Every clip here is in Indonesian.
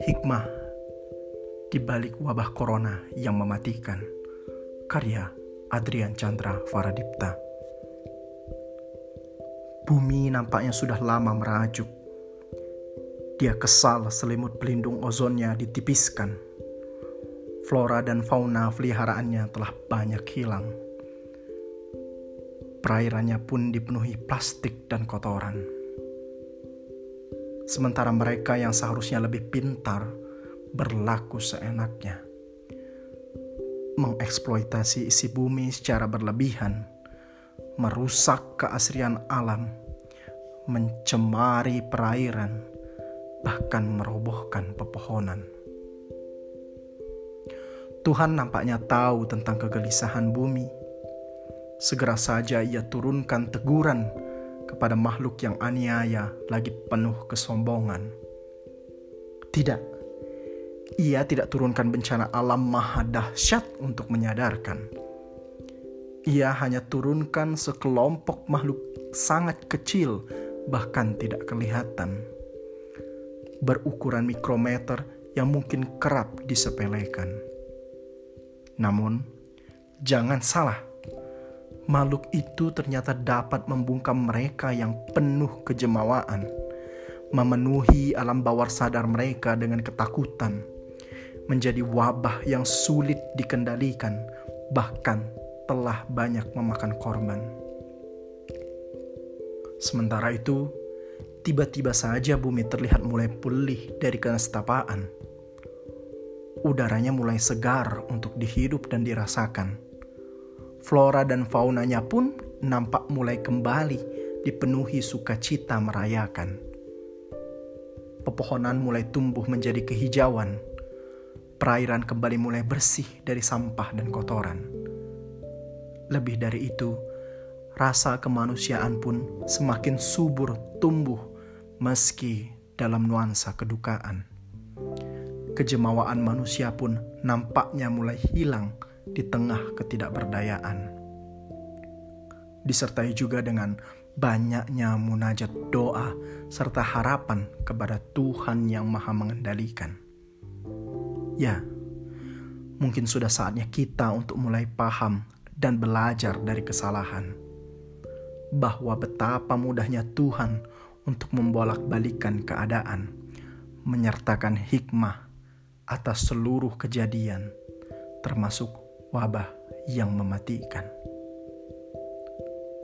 Hikmah di balik wabah corona yang mematikan. Karya Adrian Chandra Faradipta. Bumi nampaknya sudah lama merajuk. Dia kesal selimut pelindung ozonnya ditipiskan. Flora dan fauna peliharaannya telah banyak hilang. Perairannya pun dipenuhi plastik dan kotoran sementara mereka yang seharusnya lebih pintar berlaku seenaknya, mengeksploitasi isi bumi secara berlebihan, merusak keasrian alam, mencemari perairan, bahkan merobohkan pepohonan. Tuhan nampaknya tahu tentang kegelisahan bumi. Segera saja ia turunkan teguran kepada makhluk yang aniaya lagi penuh kesombongan. Tidak, ia tidak turunkan bencana alam maha dahsyat untuk menyadarkan. Ia hanya turunkan sekelompok makhluk sangat kecil, bahkan tidak kelihatan. Berukuran mikrometer yang mungkin kerap disepelekan. Namun, jangan salah makhluk itu ternyata dapat membungkam mereka yang penuh kejemawaan, memenuhi alam bawah sadar mereka dengan ketakutan, menjadi wabah yang sulit dikendalikan, bahkan telah banyak memakan korban. Sementara itu, tiba-tiba saja bumi terlihat mulai pulih dari kenestapaan. Udaranya mulai segar untuk dihidup dan dirasakan flora dan faunanya pun nampak mulai kembali dipenuhi sukacita merayakan. Pepohonan mulai tumbuh menjadi kehijauan. Perairan kembali mulai bersih dari sampah dan kotoran. Lebih dari itu, rasa kemanusiaan pun semakin subur tumbuh meski dalam nuansa kedukaan. Kejemawaan manusia pun nampaknya mulai hilang di tengah ketidakberdayaan. Disertai juga dengan banyaknya munajat doa serta harapan kepada Tuhan yang Maha Mengendalikan. Ya, mungkin sudah saatnya kita untuk mulai paham dan belajar dari kesalahan, bahwa betapa mudahnya Tuhan untuk membolak-balikan keadaan, menyertakan hikmah atas seluruh kejadian, termasuk wabah yang mematikan.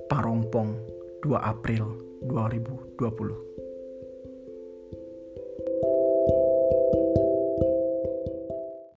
Parompong 2 April 2020